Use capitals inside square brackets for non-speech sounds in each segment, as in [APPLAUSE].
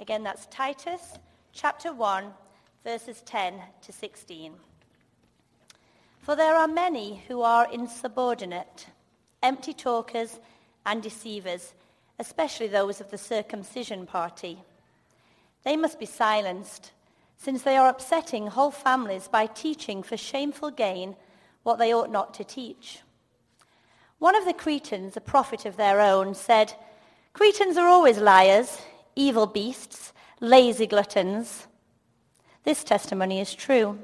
Again, that's Titus chapter 1, verses 10 to 16. For there are many who are insubordinate, empty talkers and deceivers, especially those of the circumcision party. They must be silenced, since they are upsetting whole families by teaching for shameful gain what they ought not to teach. One of the Cretans, a prophet of their own, said, Cretans are always liars, evil beasts, lazy gluttons. This testimony is true.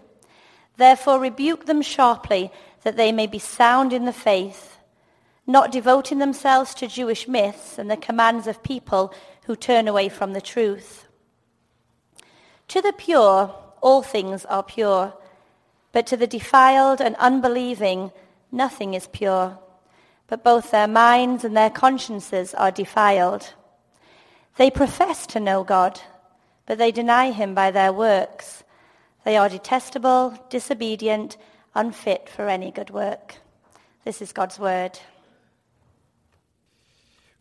Therefore rebuke them sharply, that they may be sound in the faith, not devoting themselves to Jewish myths and the commands of people who turn away from the truth. To the pure, all things are pure, but to the defiled and unbelieving, nothing is pure, but both their minds and their consciences are defiled. They profess to know God, but they deny him by their works. They are detestable, disobedient, unfit for any good work. This is God's word.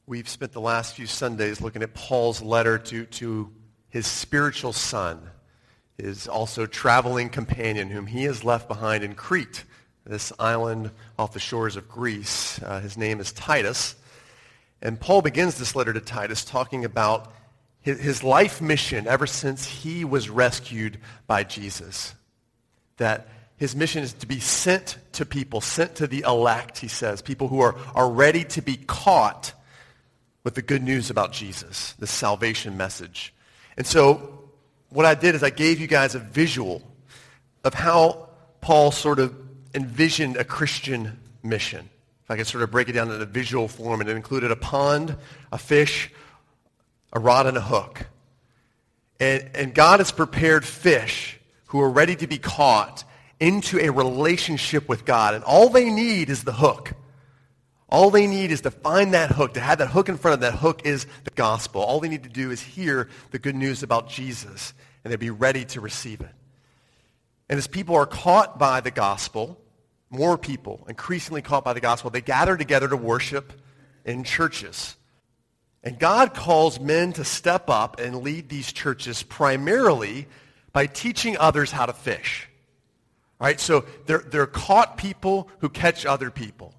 We've spent the last few Sundays looking at Paul's letter to, to his spiritual son, his also traveling companion, whom he has left behind in Crete, this island off the shores of Greece. Uh, his name is Titus. And Paul begins this letter to Titus talking about his, life mission ever since he was rescued by Jesus. That his mission is to be sent to people, sent to the elect, he says, people who are, are ready to be caught with the good news about Jesus, the salvation message. And so what I did is I gave you guys a visual of how Paul sort of envisioned a Christian mission. If I could sort of break it down in a visual form, and it included a pond, a fish, a rod, and a hook. And, and God has prepared fish who are ready to be caught into a relationship with God. And all they need is the hook. All they need is to find that hook, to have that hook in front of them. That hook is the gospel. All they need to do is hear the good news about Jesus, and they'll be ready to receive it. And as people are caught by the gospel, more people, increasingly caught by the gospel, they gather together to worship in churches. And God calls men to step up and lead these churches primarily by teaching others how to fish. All right, so they're, they're caught people who catch other people.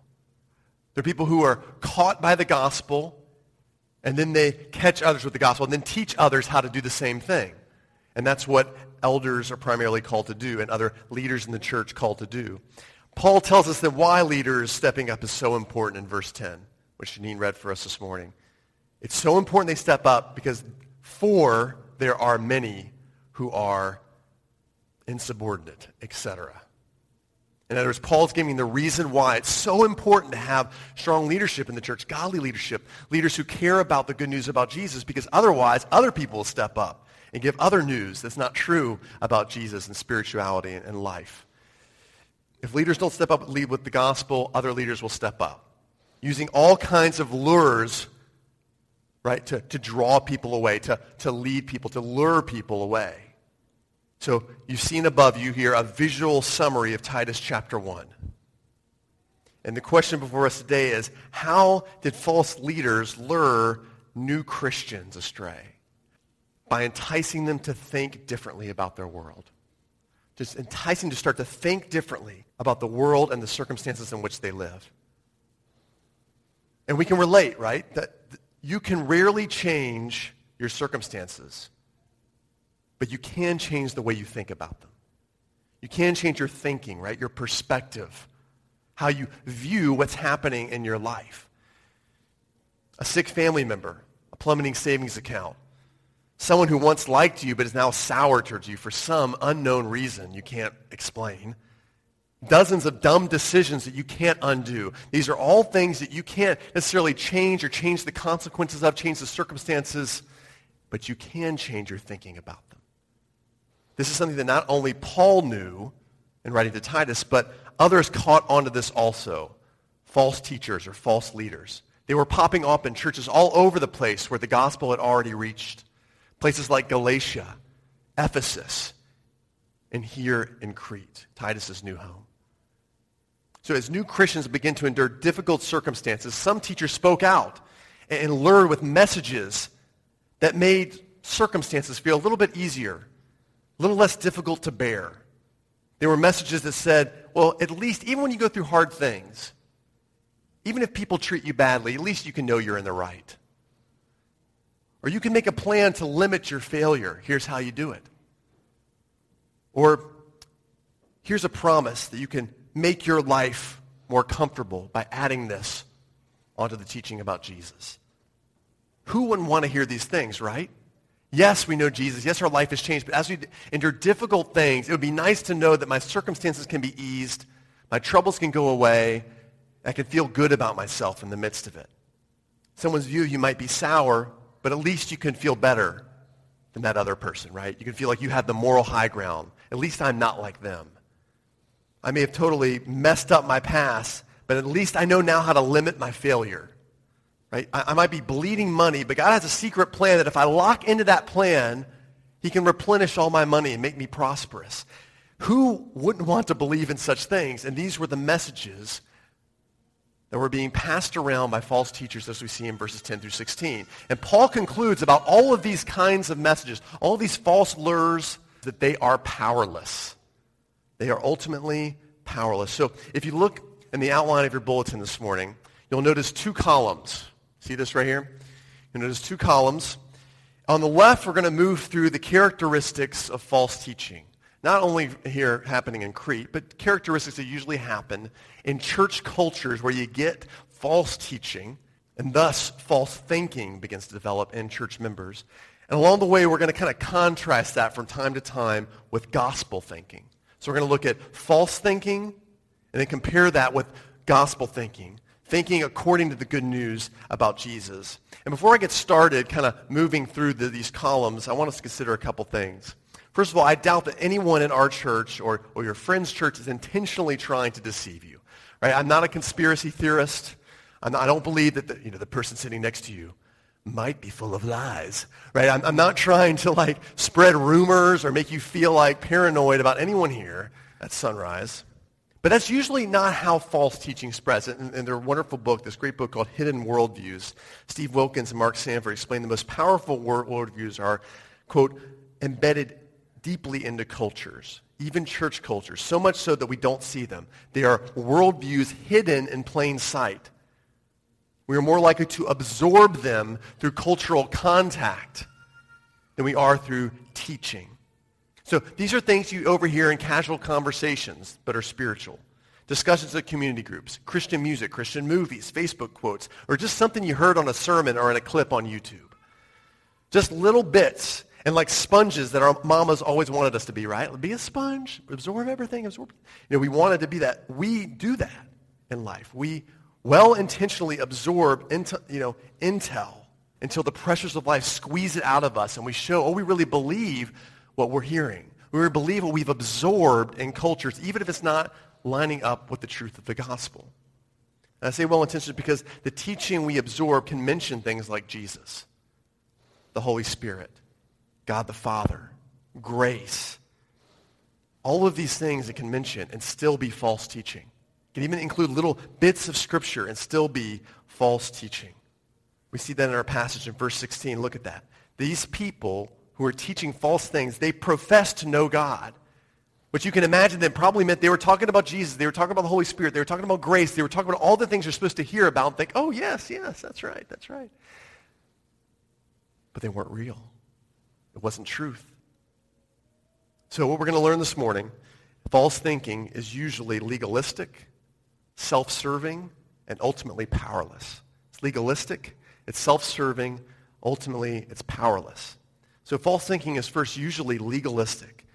They're people who are caught by the gospel, and then they catch others with the gospel, and then teach others how to do the same thing. And that's what elders are primarily called to do, and other leaders in the church called to do. Paul tells us that why leaders stepping up is so important in verse 10, which Janine read for us this morning. It's so important they step up because for there are many who are insubordinate, etc. In other words, Paul's giving the reason why it's so important to have strong leadership in the church, godly leadership, leaders who care about the good news about Jesus, because otherwise other people will step up and give other news that's not true about Jesus and spirituality and life. If leaders don't step up and lead with the gospel, other leaders will step up. Using all kinds of lures, right, to, to draw people away, to, to lead people, to lure people away. So you've seen above you here a visual summary of Titus chapter 1. And the question before us today is, how did false leaders lure new Christians astray? By enticing them to think differently about their world just enticing to start to think differently about the world and the circumstances in which they live. And we can relate, right? That you can rarely change your circumstances, but you can change the way you think about them. You can change your thinking, right? Your perspective, how you view what's happening in your life. A sick family member, a plummeting savings account, Someone who once liked you but is now sour towards you for some unknown reason you can't explain. Dozens of dumb decisions that you can't undo. These are all things that you can't necessarily change or change the consequences of, change the circumstances, but you can change your thinking about them. This is something that not only Paul knew in writing to Titus, but others caught onto this also. False teachers or false leaders. They were popping up in churches all over the place where the gospel had already reached. Places like Galatia, Ephesus, and here in Crete, Titus's new home. So as new Christians begin to endure difficult circumstances, some teachers spoke out and lured with messages that made circumstances feel a little bit easier, a little less difficult to bear. There were messages that said, well, at least even when you go through hard things, even if people treat you badly, at least you can know you're in the right. Or you can make a plan to limit your failure. Here's how you do it. Or here's a promise that you can make your life more comfortable by adding this onto the teaching about Jesus. Who wouldn't want to hear these things, right? Yes, we know Jesus. Yes, our life has changed. But as we endure difficult things, it would be nice to know that my circumstances can be eased, my troubles can go away, I can feel good about myself in the midst of it. Someone's view, you might be sour, but at least you can feel better than that other person, right? You can feel like you have the moral high ground. At least I'm not like them. I may have totally messed up my past, but at least I know now how to limit my failure. Right? I, I might be bleeding money, but God has a secret plan that if I lock into that plan, he can replenish all my money and make me prosperous. Who wouldn't want to believe in such things? And these were the messages that were being passed around by false teachers as we see in verses 10 through 16. And Paul concludes about all of these kinds of messages, all these false lures, that they are powerless. They are ultimately powerless. So if you look in the outline of your bulletin this morning, you'll notice two columns. See this right here? You'll notice two columns. On the left, we're going to move through the characteristics of false teaching. Not only here happening in Crete, but characteristics that usually happen in church cultures where you get false teaching and thus false thinking begins to develop in church members. And along the way, we're going to kind of contrast that from time to time with gospel thinking. So we're going to look at false thinking and then compare that with gospel thinking, thinking according to the good news about Jesus. And before I get started kind of moving through the, these columns, I want us to consider a couple things. First of all, I doubt that anyone in our church or, or your friend's church is intentionally trying to deceive you. Right? I'm not a conspiracy theorist. Not, i don't believe that the, you know, the person sitting next to you might be full of lies, right? I'm, I'm, not trying to like spread rumors or make you feel like paranoid about anyone here at Sunrise. But that's usually not how false teaching spreads. In, in their wonderful book, this great book called Hidden Worldviews, Steve Wilkens and Mark Sanford explain the most powerful worldviews are, quote, embedded deeply into cultures, even church cultures, so much so that we don't see them. They are worldviews hidden in plain sight. We are more likely to absorb them through cultural contact than we are through teaching. So these are things you overhear in casual conversations but are spiritual. Discussions at community groups, Christian music, Christian movies, Facebook quotes, or just something you heard on a sermon or in a clip on YouTube. Just little bits and like sponges that our mamas always wanted us to be, right? Be a sponge, absorb everything, absorb. You know, we wanted to be that. We do that in life. We well intentionally absorb into, you know, intel until the pressures of life squeeze it out of us and we show, oh, we really believe what we're hearing. We really believe what we've absorbed in cultures, even if it's not lining up with the truth of the gospel. And I say well intentioned because the teaching we absorb can mention things like Jesus, the Holy Spirit, God the Father, grace. All of these things it can mention and still be false teaching It can even include little bits of Scripture and still be false teaching. We see that in our passage in verse 16. Look at that. These people who are teaching false things, they profess to know God. Which you can imagine that probably meant they were talking about Jesus. They were talking about the Holy Spirit. They were talking about grace. They were talking about all the things you're supposed to hear about and think, oh, yes, yes, that's right, that's right. But they weren't real. It wasn't truth. So what we're going to learn this morning, false thinking is usually legalistic self-serving, and ultimately powerless. It's legalistic, it's self-serving, ultimately it's powerless. So false thinking is first usually legalistic.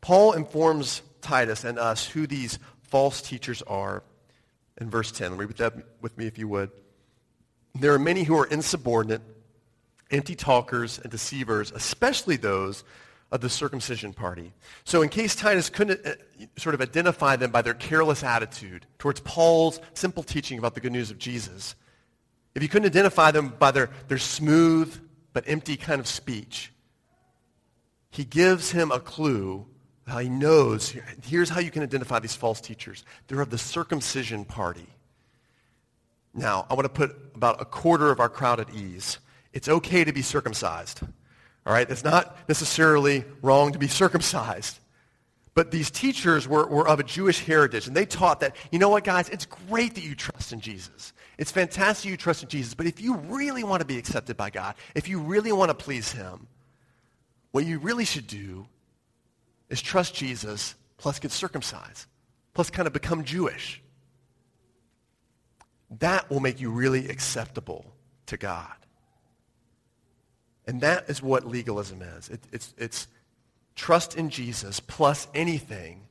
Paul informs Titus and us who these false teachers are in verse 10. Read that with me if you would. There are many who are insubordinate, empty talkers, and deceivers, especially those of the circumcision party. So in case Titus couldn't uh, sort of identify them by their careless attitude towards Paul's simple teaching about the good news of Jesus, if you couldn't identify them by their, their smooth but empty kind of speech, he gives him a clue how he knows, here's how you can identify these false teachers. They're of the circumcision party. Now, I want to put about a quarter of our crowd at ease. It's okay to be circumcised All right? It's not necessarily wrong to be circumcised. But these teachers were, were of a Jewish heritage, and they taught that, you know what, guys, it's great that you trust in Jesus. It's fantastic you trust in Jesus, but if you really want to be accepted by God, if you really want to please him, what you really should do is trust Jesus plus get circumcised, plus kind of become Jewish. That will make you really acceptable to God. And that is what legalism is. It, it's, it's trust in Jesus plus anything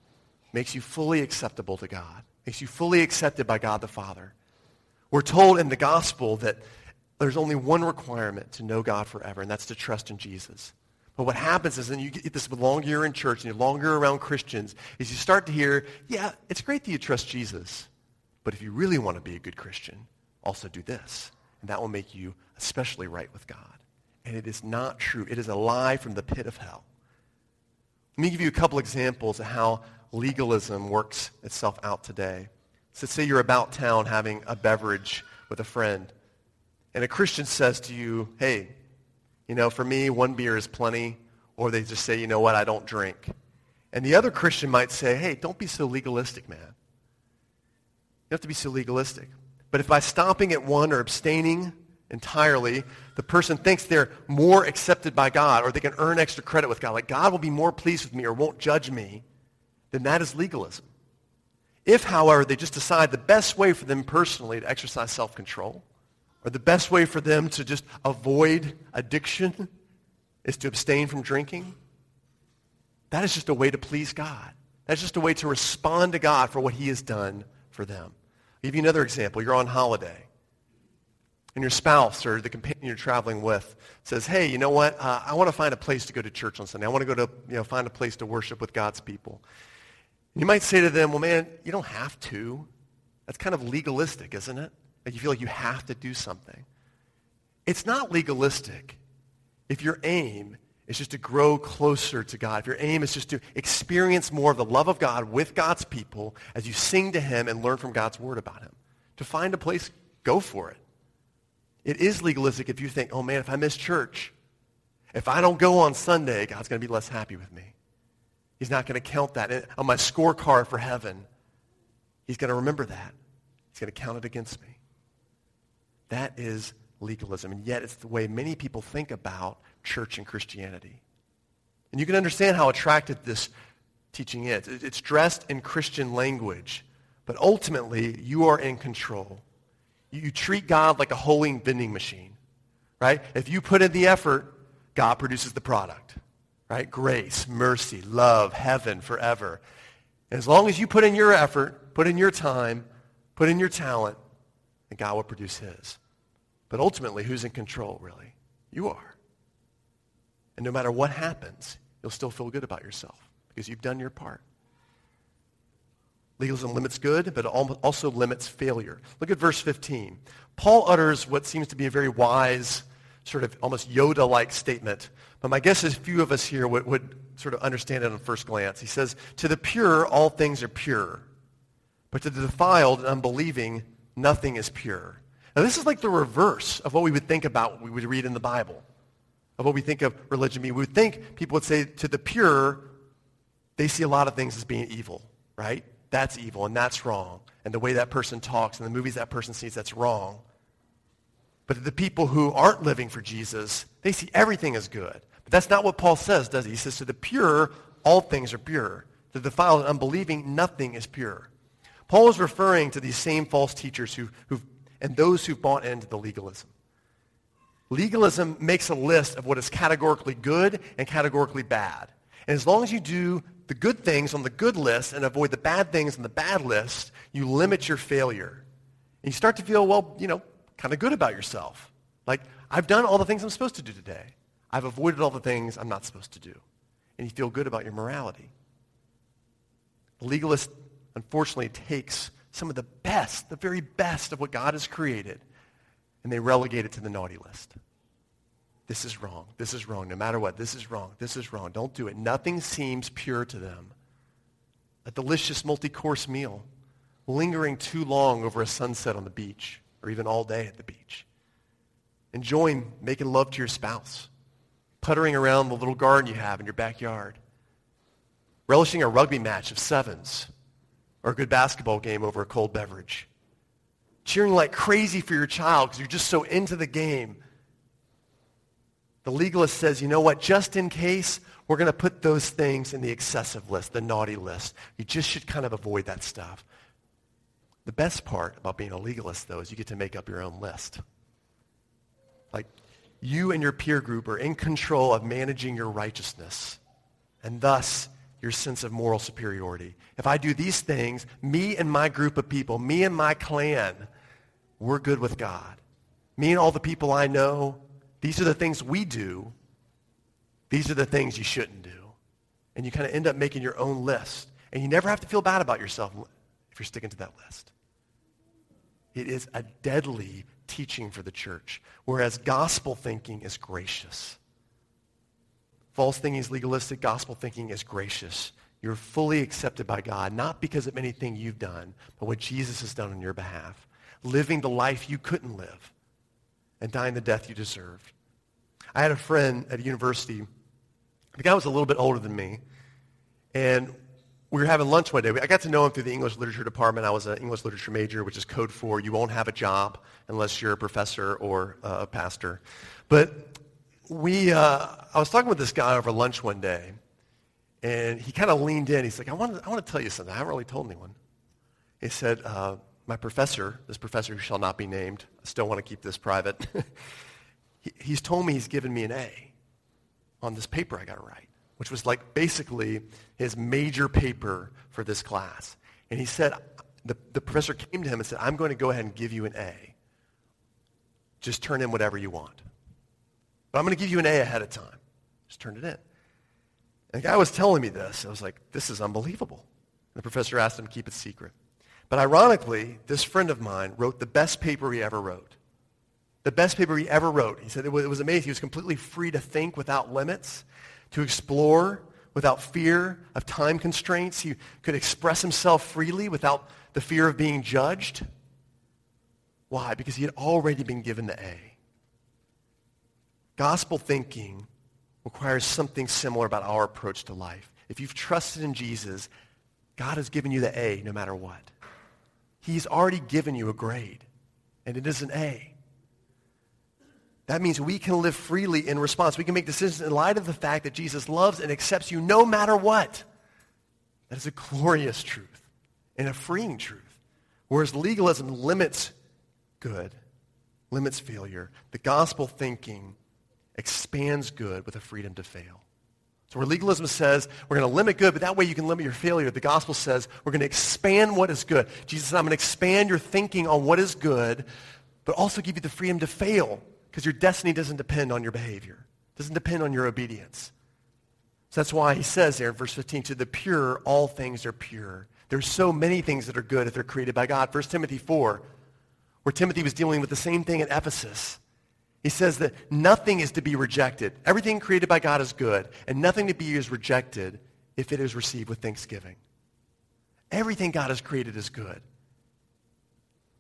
makes you fully acceptable to God, makes you fully accepted by God the Father. We're told in the gospel that there's only one requirement to know God forever, and that's to trust in Jesus. But what happens is then you get this longer you're in church and you're longer around Christians, is you start to hear, yeah, it's great that you trust Jesus, but if you really want to be a good Christian, also do this. And that will make you especially right with God. And it is not true. It is a lie from the pit of hell. Let me give you a couple examples of how legalism works itself out today. So say you're about town having a beverage with a friend, and a Christian says to you, hey, you know, for me, one beer is plenty, or they just say, you know what, I don't drink. And the other Christian might say, hey, don't be so legalistic, man. You have to be so legalistic. But if by stopping at one or abstaining entirely, the person thinks they're more accepted by God or they can earn extra credit with God, like God will be more pleased with me or won't judge me, then that is legalism. If, however, they just decide the best way for them personally to exercise self-control or the best way for them to just avoid addiction is to abstain from drinking, that is just a way to please God. That's just a way to respond to God for what he has done for them. I'll give you another example. You're on holiday and your spouse or the companion you're traveling with says, hey, you know what? Uh, I want to find a place to go to church on Sunday. I want to go to, you know, find a place to worship with God's people. You might say to them, well, man, you don't have to. That's kind of legalistic, isn't it? Like you feel like you have to do something. It's not legalistic if your aim is just to grow closer to God. If your aim is just to experience more of the love of God with God's people as you sing to him and learn from God's word about him. To find a place, go for it. It is legalistic if you think, oh man, if I miss church, if I don't go on Sunday, God's going to be less happy with me. He's not going to count that on my scorecard for heaven. He's going to remember that. He's going to count it against me. That is legalism. And yet it's the way many people think about church and Christianity. And you can understand how attractive this teaching is. It's dressed in Christian language, but ultimately you are in control. You treat God like a holy vending machine, right? If you put in the effort, God produces the product, right? Grace, mercy, love, heaven forever. And as long as you put in your effort, put in your time, put in your talent, and God will produce his. But ultimately, who's in control, really? You are. And no matter what happens, you'll still feel good about yourself because you've done your part. Legalism limits good, but it also limits failure. Look at verse 15. Paul utters what seems to be a very wise, sort of almost Yoda-like statement. But my guess is few of us here would, would sort of understand it on first glance. He says, to the pure, all things are pure. But to the defiled and unbelieving, nothing is pure. Now this is like the reverse of what we would think about what we would read in the Bible, of what we think of religion. We would think people would say to the pure, they see a lot of things as being evil, right? That's evil and that's wrong. And the way that person talks and the movies that person sees, that's wrong. But the people who aren't living for Jesus, they see everything as good. But that's not what Paul says, does he? He says, to the pure, all things are pure. To the defiled and unbelieving, nothing is pure. Paul is referring to these same false teachers who, who and those who've bought into the legalism. Legalism makes a list of what is categorically good and categorically bad. And as long as you do the good things on the good list and avoid the bad things on the bad list, you limit your failure. And you start to feel, well, you know, kind of good about yourself. Like, I've done all the things I'm supposed to do today. I've avoided all the things I'm not supposed to do. And you feel good about your morality. The legalist, unfortunately, takes some of the best, the very best of what God has created, and they relegate it to the naughty list. This is wrong. This is wrong. No matter what, this is wrong. This is wrong. Don't do it. Nothing seems pure to them. A delicious multi-course meal, lingering too long over a sunset on the beach, or even all day at the beach. Enjoying making love to your spouse. puttering around the little garden you have in your backyard, relishing a rugby match of sevens, or a good basketball game over a cold beverage, cheering like crazy for your child because you're just so into the game. The legalist says, you know what, just in case, we're going to put those things in the excessive list, the naughty list. You just should kind of avoid that stuff. The best part about being a legalist, though, is you get to make up your own list. Like, you and your peer group are in control of managing your righteousness and thus your sense of moral superiority. If I do these things, me and my group of people, me and my clan, we're good with God. Me and all the people I know, these are the things we do. These are the things you shouldn't do. And you kind of end up making your own list. And you never have to feel bad about yourself if you're sticking to that list. It is a deadly teaching for the church, whereas gospel thinking is gracious. False thinking is legalistic. Gospel thinking is gracious. You're fully accepted by God, not because of anything you've done, but what Jesus has done on your behalf. Living the life you couldn't live and dying the death you deserved. I had a friend at a university. The guy was a little bit older than me. And we were having lunch one day. I got to know him through the English literature department. I was an English literature major, which is code for you won't have a job unless you're a professor or uh, a pastor. But we, uh, I was talking with this guy over lunch one day, and he kind of leaned in. He's like, I want, to, I want to tell you something. I haven't really told anyone. He said, uh, my professor, this professor who shall not be named, I still want to keep this private, [LAUGHS] he, he's told me he's given me an A on this paper I got to write which was like basically his major paper for this class. And he said, the, the professor came to him and said, I'm going to go ahead and give you an A. Just turn in whatever you want. But I'm going to give you an A ahead of time. Just turn it in. And the guy was telling me this. I was like, this is unbelievable. And the professor asked him to keep it secret. But ironically, this friend of mine wrote the best paper he ever wrote. The best paper he ever wrote. He said it was, it was amazing. He was completely free to think without limits to explore without fear of time constraints. He could express himself freely without the fear of being judged. Why? Because he had already been given the A. Gospel thinking requires something similar about our approach to life. If you've trusted in Jesus, God has given you the A no matter what. He's already given you a grade, and it is an A. That means we can live freely in response. We can make decisions in light of the fact that Jesus loves and accepts you no matter what. That is a glorious truth and a freeing truth. Whereas legalism limits good, limits failure, the gospel thinking expands good with a freedom to fail. So where legalism says we're going to limit good, but that way you can limit your failure, the gospel says we're going to expand what is good. Jesus said, I'm going to expand your thinking on what is good, but also give you the freedom to fail because your destiny doesn't depend on your behavior. It doesn't depend on your obedience. So that's why he says there in verse 15, to the pure, all things are pure. There's so many things that are good if they're created by God. 1 Timothy 4, where Timothy was dealing with the same thing at Ephesus. He says that nothing is to be rejected. Everything created by God is good, and nothing to be is rejected if it is received with thanksgiving. Everything God has created is good.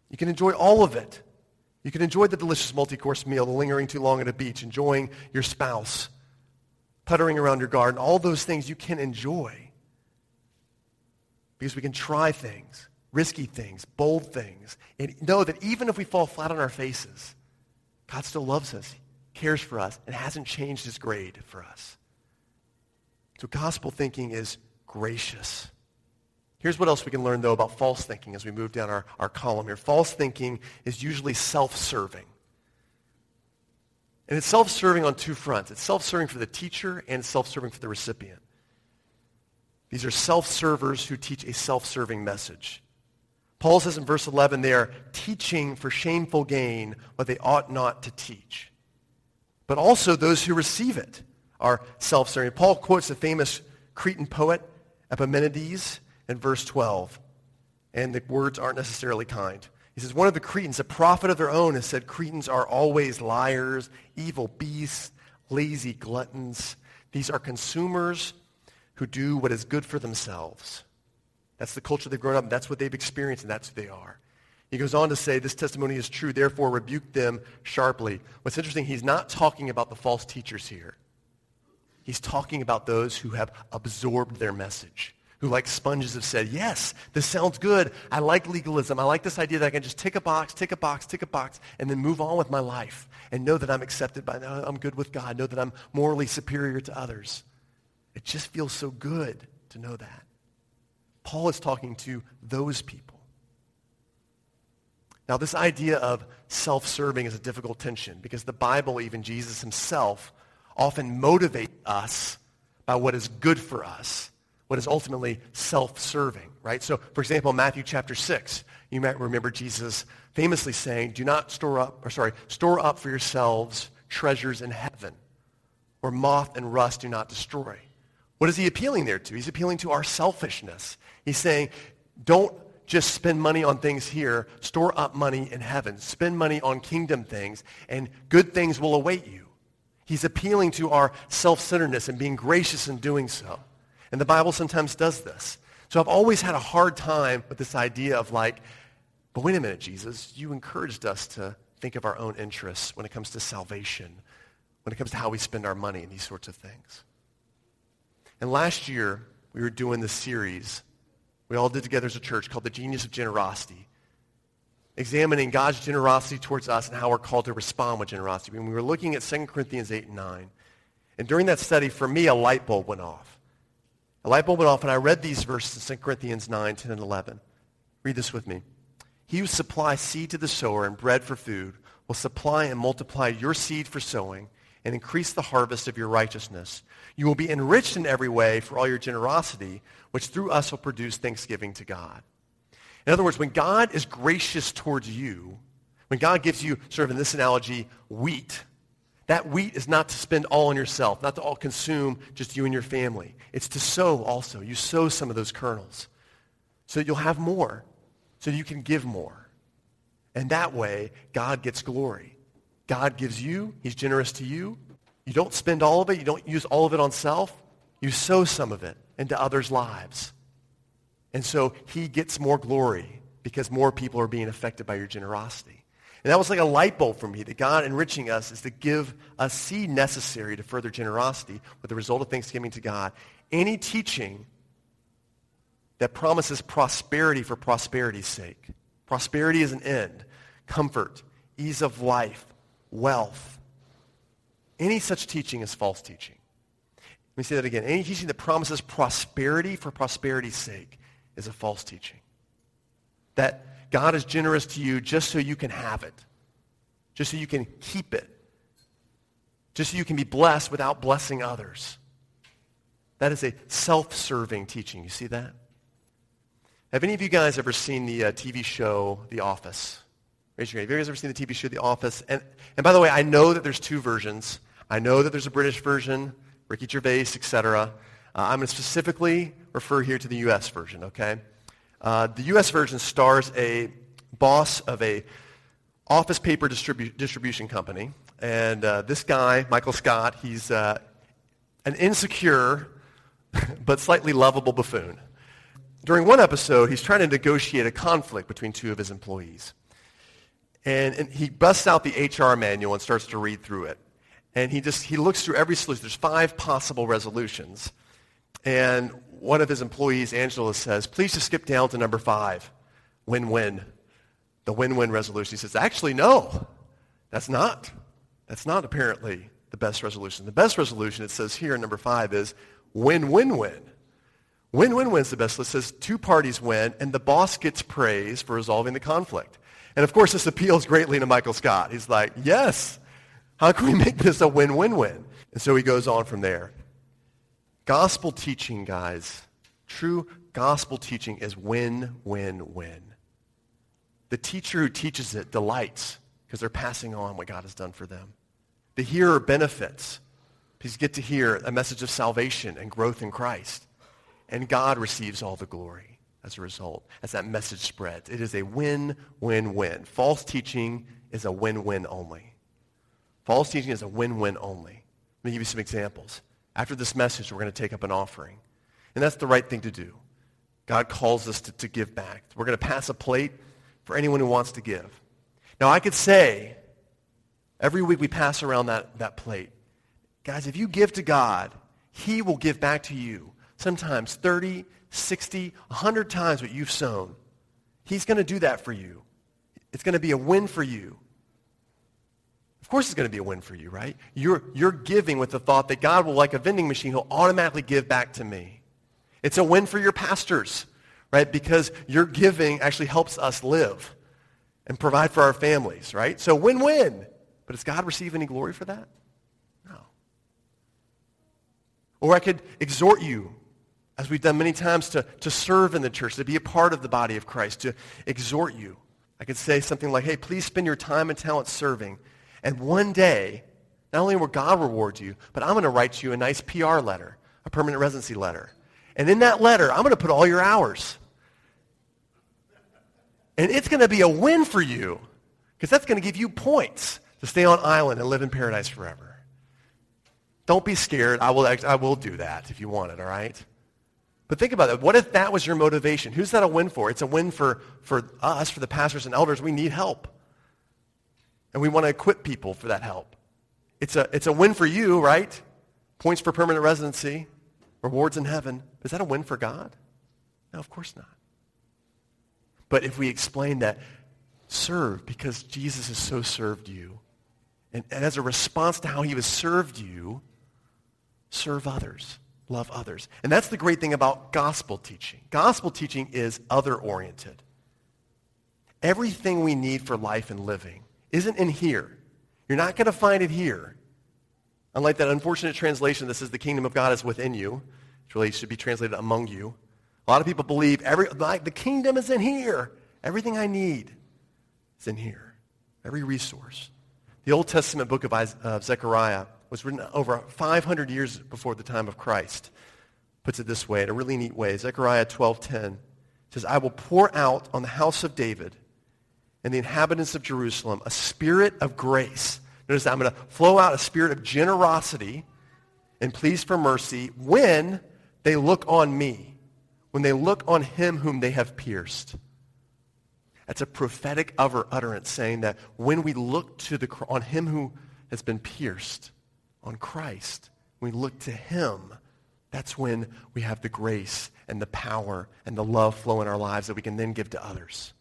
You can enjoy all of it you can enjoy the delicious multi-course meal, the lingering too long at a beach, enjoying your spouse, puttering around your garden, all those things you can enjoy. Because we can try things, risky things, bold things, and know that even if we fall flat on our faces, God still loves us, cares for us, and hasn't changed his grade for us. So gospel thinking is gracious. Here's what else we can learn, though, about false thinking as we move down our, our column here. False thinking is usually self-serving. And it's self-serving on two fronts. It's self-serving for the teacher and it's self-serving for the recipient. These are self-servers who teach a self-serving message. Paul says in verse 11, they are teaching for shameful gain what they ought not to teach. But also those who receive it are self-serving. Paul quotes the famous Cretan poet Epimenides in verse 12. And the words aren't necessarily kind. He says, one of the Cretans, a prophet of their own, has said Cretans are always liars, evil beasts, lazy gluttons. These are consumers who do what is good for themselves. That's the culture they've grown up in. That's what they've experienced, and that's who they are. He goes on to say, this testimony is true, therefore rebuke them sharply. What's interesting, he's not talking about the false teachers here. He's talking about those who have absorbed their message, who like sponges have said, yes, this sounds good. I like legalism. I like this idea that I can just tick a box, tick a box, tick a box, and then move on with my life and know that I'm accepted by, uh, I'm good with God, know that I'm morally superior to others. It just feels so good to know that. Paul is talking to those people. Now, this idea of self-serving is a difficult tension because the Bible, even Jesus himself, often motivates us by what is good for us, what is ultimately self-serving, right? So, for example, Matthew chapter 6, you might remember Jesus famously saying, do not store up, or sorry, store up for yourselves treasures in heaven, where moth and rust do not destroy. What is he appealing there to? He's appealing to our selfishness. He's saying, don't just spend money on things here. Store up money in heaven. Spend money on kingdom things, and good things will await you. He's appealing to our self-centeredness and being gracious in doing so. And the Bible sometimes does this. So I've always had a hard time with this idea of like, but wait a minute, Jesus, you encouraged us to think of our own interests when it comes to salvation, when it comes to how we spend our money and these sorts of things. And last year, we were doing this series we all did together as a church called The Genius of Generosity, examining God's generosity towards us and how we're called to respond with generosity. When we were looking at 2 Corinthians 8 and 9, and during that study, for me, a light bulb went off. A light bulb went off, and I read these verses in 2 Corinthians 9, 10, and 11. Read this with me. He who supplies seed to the sower and bread for food will supply and multiply your seed for sowing and increase the harvest of your righteousness. You will be enriched in every way for all your generosity, which through us will produce thanksgiving to God. In other words, when God is gracious towards you, when God gives you, sort of in this analogy, wheat, that wheat is not to spend all on yourself, not to all consume just you and your family. It's to sow also. You sow some of those kernels so that you'll have more, so that you can give more. And that way, God gets glory. God gives you. He's generous to you. You don't spend all of it. You don't use all of it on self. You sow some of it into others' lives. And so he gets more glory because more people are being affected by your generosity. And that was like a light bulb for me that God enriching us is to give us seed necessary to further generosity with the result of thanksgiving to God. Any teaching that promises prosperity for prosperity's sake. Prosperity is an end, comfort, ease of life, wealth. Any such teaching is false teaching. Let me say that again. Any teaching that promises prosperity for prosperity's sake is a false teaching. That God is generous to you just so you can have it, just so you can keep it, just so you can be blessed without blessing others. That is a self-serving teaching. You see that? Have any of you guys ever seen the uh, TV show The Office? Raise your hand. Have you guys ever seen the TV show The Office? And, and by the way, I know that there's two versions. I know that there's a British version, Ricky Gervais, etc. Uh, I'm going to specifically refer here to the U.S. version, okay? Uh, the U.S. version stars a boss of a office paper distribu- distribution company. And uh, this guy, Michael Scott, he's uh, an insecure [LAUGHS] but slightly lovable buffoon. During one episode, he's trying to negotiate a conflict between two of his employees. And, and he busts out the HR manual and starts to read through it. And he just he looks through every solution. There's five possible resolutions. And one of his employees, Angela, says, please just skip down to number five, win-win. The win-win resolution. He says, actually, no, that's not. That's not apparently the best resolution. The best resolution, it says here, number five, is win-win-win. Win-win-win is the best. It says two parties win, and the boss gets praise for resolving the conflict. And of course, this appeals greatly to Michael Scott. He's like, yes, how can we make this a win-win-win? And so he goes on from there. Gospel teaching, guys, true gospel teaching is win-win-win. The teacher who teaches it delights because they're passing on what God has done for them. The hearer benefits because you get to hear a message of salvation and growth in Christ. And God receives all the glory as a result, as that message spreads. It is a win-win-win. False teaching is a win-win only. False teaching is a win-win only. Let me give you some examples. After this message, we're going to take up an offering. And that's the right thing to do. God calls us to, to give back. We're going to pass a plate for anyone who wants to give. Now, I could say, every week we pass around that, that plate. Guys, if you give to God he will give back to you sometimes 30, 60, 100 times what you've sown. He's going to do that for you. It's going to be a win for you. Of course it's going to be a win for you, right? You're, you're giving with the thought that God will, like a vending machine, he'll automatically give back to me. It's a win for your pastors, right? Because your giving actually helps us live and provide for our families, right? So win-win. But does God receive any glory for that? No. Or I could exhort you, as we've done many times, to, to serve in the church, to be a part of the body of Christ, to exhort you. I could say something like, hey, please spend your time and talent serving. And one day, not only will God reward you, but I'm going to write you a nice PR letter, a permanent residency letter. And in that letter, I'm going to put all your hours. And it's going to be a win for you because that's going to give you points to stay on island and live in paradise forever. Don't be scared. I will, I will do that if you want it, all right? But think about it. What if that was your motivation? Who's that a win for? It's a win for, for us, for the pastors and elders. We need help. And we want to equip people for that help. It's a, it's a win for you, right? Points for permanent residency, rewards in heaven. Is that a win for God? No, of course not. But if we explain that, serve because Jesus has so served you. And, and as a response to how he has served you, serve others, love others. And that's the great thing about gospel teaching. Gospel teaching is other-oriented. Everything we need for life and living isn't in here. You're not going to find it here. Unlike that unfortunate translation that says the kingdom of God is within you, which really should be translated among you. A lot of people believe every, like, the kingdom is in here. Everything I need is in here. Every resource. The Old Testament book of Zechariah was written over 500 years before the time of Christ. Puts it this way, in a really neat way. Zechariah 12.10 says, I will pour out on the house of David and the inhabitants of Jerusalem a spirit of grace. Notice that I'm going to flow out a spirit of generosity and pleas for mercy when they look on me when they look on him whom they have pierced. That's a prophetic utterance saying that when we look to the, on him who has been pierced, on Christ, we look to him, that's when we have the grace and the power and the love flow in our lives that we can then give to others.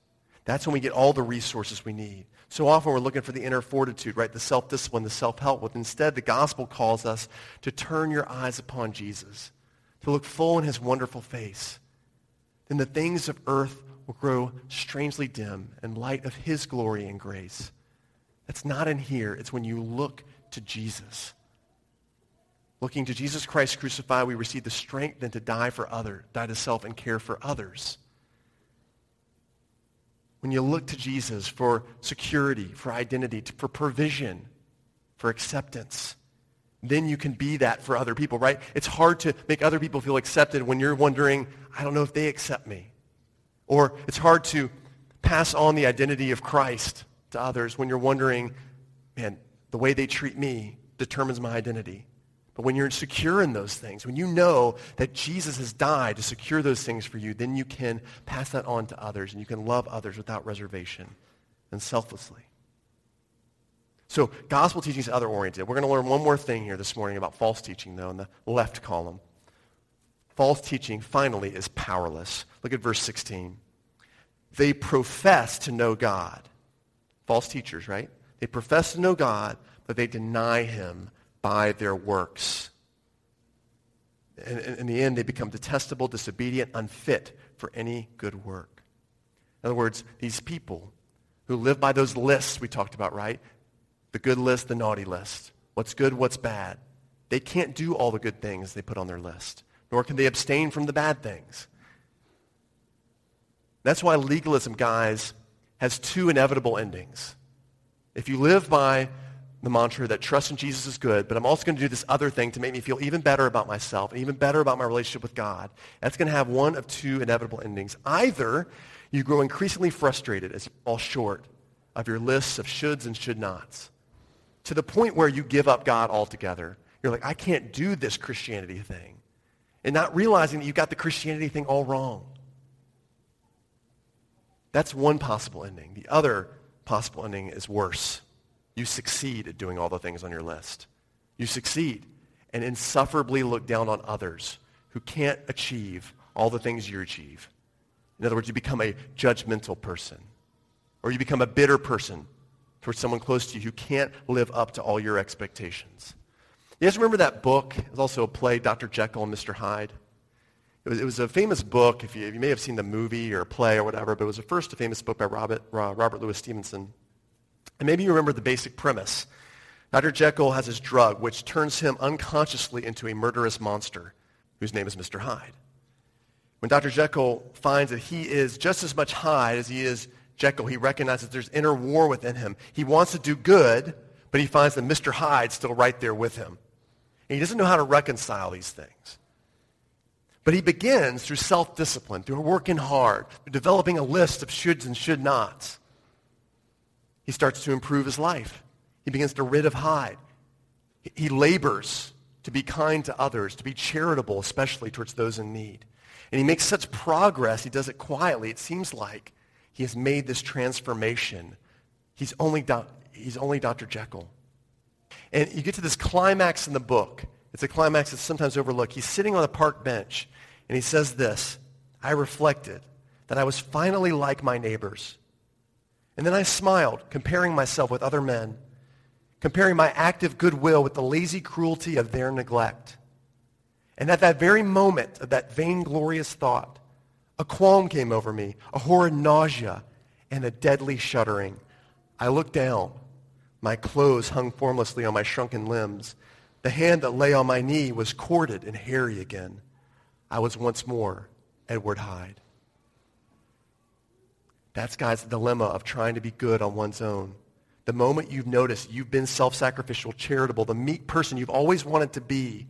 That's when we get all the resources we need. So often we're looking for the inner fortitude, right? The self-discipline, the self-help. But instead, the gospel calls us to turn your eyes upon Jesus, to look full in his wonderful face, then the things of earth will grow strangely dim in light of his glory and grace. That's not in here. It's when you look to Jesus. Looking to Jesus Christ crucified, we receive the strength then to die for others, die to self and care for others. When you look to Jesus for security, for identity, for provision, for acceptance, then you can be that for other people, right? It's hard to make other people feel accepted when you're wondering, I don't know if they accept me. Or it's hard to pass on the identity of Christ to others when you're wondering, man, the way they treat me determines my identity. But when you're secure in those things, when you know that Jesus has died to secure those things for you, then you can pass that on to others and you can love others without reservation and selflessly. So gospel teaching is other-oriented. We're going to learn one more thing here this morning about false teaching, though, in the left column. False teaching, finally, is powerless. Look at verse 16. They profess to know God. False teachers, right? They profess to know God, but they deny him by their works. And in the end, they become detestable, disobedient, unfit for any good work. In other words, these people who live by those lists we talked about, right? the good list, the naughty list. What's good, what's bad. They can't do all the good things they put on their list, nor can they abstain from the bad things. That's why legalism, guys, has two inevitable endings. If you live by the mantra that trust in Jesus is good, but I'm also going to do this other thing to make me feel even better about myself and even better about my relationship with God, that's going to have one of two inevitable endings. Either you grow increasingly frustrated as you fall short of your lists of shoulds and should nots, to the point where you give up God altogether. You're like, I can't do this Christianity thing. And not realizing that you've got the Christianity thing all wrong. That's one possible ending. The other possible ending is worse. You succeed at doing all the things on your list. You succeed. and insufferably look down on others who can't achieve all the things you achieve. In other words, you become a judgmental person. Or you become a bitter person towards someone close to you who can't live up to all your expectations. You guys remember that book? It was also a play, Dr. Jekyll and Mr. Hyde. It was, it was a famous book. If you, you may have seen the movie or play or whatever, but it was the first famous book by Robert, Robert Louis Stevenson. And maybe you remember the basic premise. Dr. Jekyll has his drug, which turns him unconsciously into a murderous monster whose name is Mr. Hyde. When Dr. Jekyll finds that he is just as much Hyde as he is Jekyll, he recognizes there's inner war within him. He wants to do good, but he finds that Mr. Hyde's still right there with him. And he doesn't know how to reconcile these things. But he begins through self-discipline, through working hard, through developing a list of shoulds and should nots. He starts to improve his life. He begins to rid of Hyde. He labors to be kind to others, to be charitable, especially towards those in need. And he makes such progress, he does it quietly. It seems like he has made this transformation. He's only, do- he's only Dr. Jekyll. And you get to this climax in the book. It's a climax that's sometimes overlooked. He's sitting on a park bench, and he says this, I reflected that I was finally like my neighbors. And then I smiled, comparing myself with other men, comparing my active goodwill with the lazy cruelty of their neglect. And at that very moment of that vainglorious thought, a qualm came over me, a horrid nausea, and a deadly shuddering. I looked down. My clothes hung formlessly on my shrunken limbs. The hand that lay on my knee was corded and hairy again. I was once more Edward Hyde. That's God's dilemma of trying to be good on one's own. The moment you've noticed you've been self-sacrificial, charitable, the meek person you've always wanted to be,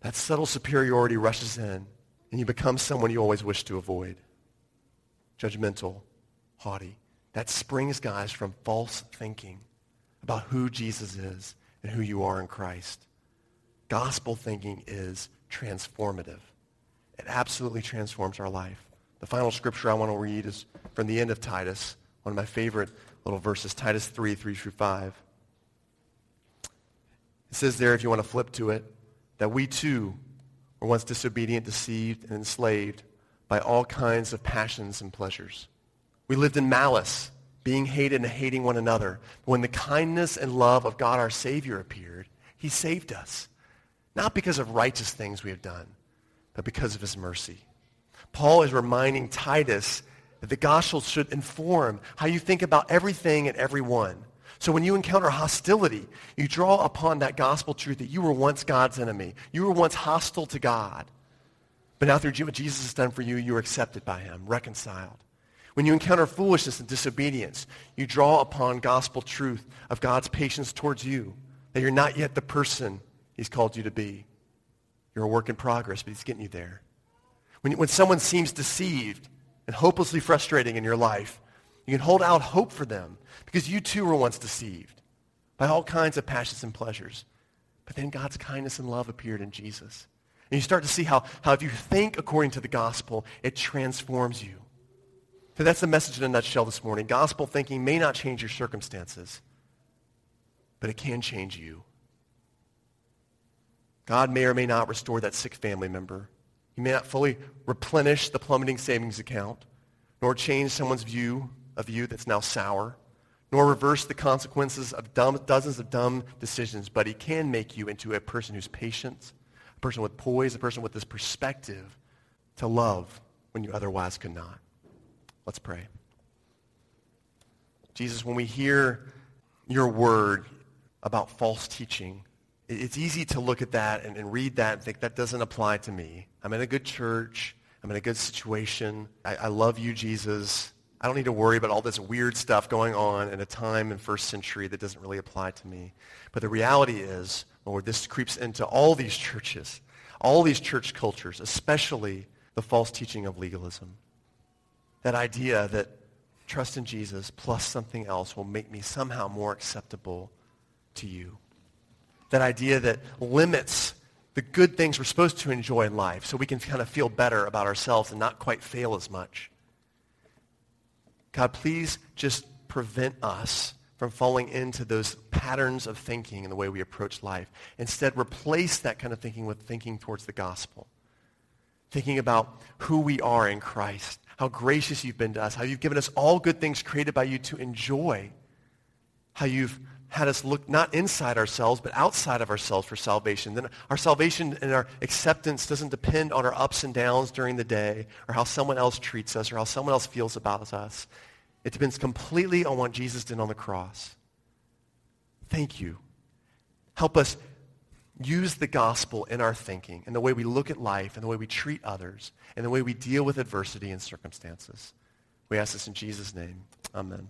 that subtle superiority rushes in, and you become someone you always wish to avoid. Judgmental, haughty. That springs, guys, from false thinking about who Jesus is and who you are in Christ. Gospel thinking is transformative. It absolutely transforms our life. The final scripture I want to read is from the end of Titus, one of my favorite little verses, Titus 3, 3 through 5. It says there, if you want to flip to it, that we too were once disobedient, deceived, and enslaved by all kinds of passions and pleasures. We lived in malice, being hated and hating one another. But when the kindness and love of God our Savior appeared, he saved us. Not because of righteous things we have done, but because of his mercy. Paul is reminding Titus that the gospel should inform how you think about everything and everyone. So when you encounter hostility, you draw upon that gospel truth that you were once God's enemy. You were once hostile to God. But now through what Jesus has done for you, you are accepted by him, reconciled. When you encounter foolishness and disobedience, you draw upon gospel truth of God's patience towards you, that you're not yet the person he's called you to be. You're a work in progress, but he's getting you there. When, when someone seems deceived and hopelessly frustrating in your life, you can hold out hope for them because you too were once deceived by all kinds of passions and pleasures. But then God's kindness and love appeared in Jesus. And you start to see how, how if you think according to the gospel, it transforms you. So that's the message in a nutshell this morning. Gospel thinking may not change your circumstances, but it can change you. God may or may not restore that sick family member. He may not fully replenish the plummeting savings account, nor change someone's view of you that's now sour, nor reverse the consequences of dumb, dozens of dumb decisions, but he can make you into a person who's patient, a person with poise, a person with this perspective to love when you otherwise could not. Let's pray. Jesus, when we hear your word about false teaching, it's easy to look at that and, and, read that and think that doesn't apply to me. I'm in a good church. I'm in a good situation. I, I love you, Jesus. I don't need to worry about all this weird stuff going on in a time in first century that doesn't really apply to me. But the reality is, Lord, this creeps into all these churches, all these church cultures, especially the false teaching of legalism. That idea that trust in Jesus plus something else will make me somehow more acceptable to you that idea that limits the good things we're supposed to enjoy in life so we can kind of feel better about ourselves and not quite fail as much. God, please just prevent us from falling into those patterns of thinking and the way we approach life. Instead, replace that kind of thinking with thinking towards the gospel. Thinking about who we are in Christ, how gracious you've been to us, how you've given us all good things created by you to enjoy, how you've had us look not inside ourselves, but outside of ourselves for salvation. Then our salvation and our acceptance doesn't depend on our ups and downs during the day or how someone else treats us or how someone else feels about us. It depends completely on what Jesus did on the cross. Thank you. Help us use the gospel in our thinking and the way we look at life and the way we treat others and the way we deal with adversity and circumstances. We ask this in Jesus' name. Amen.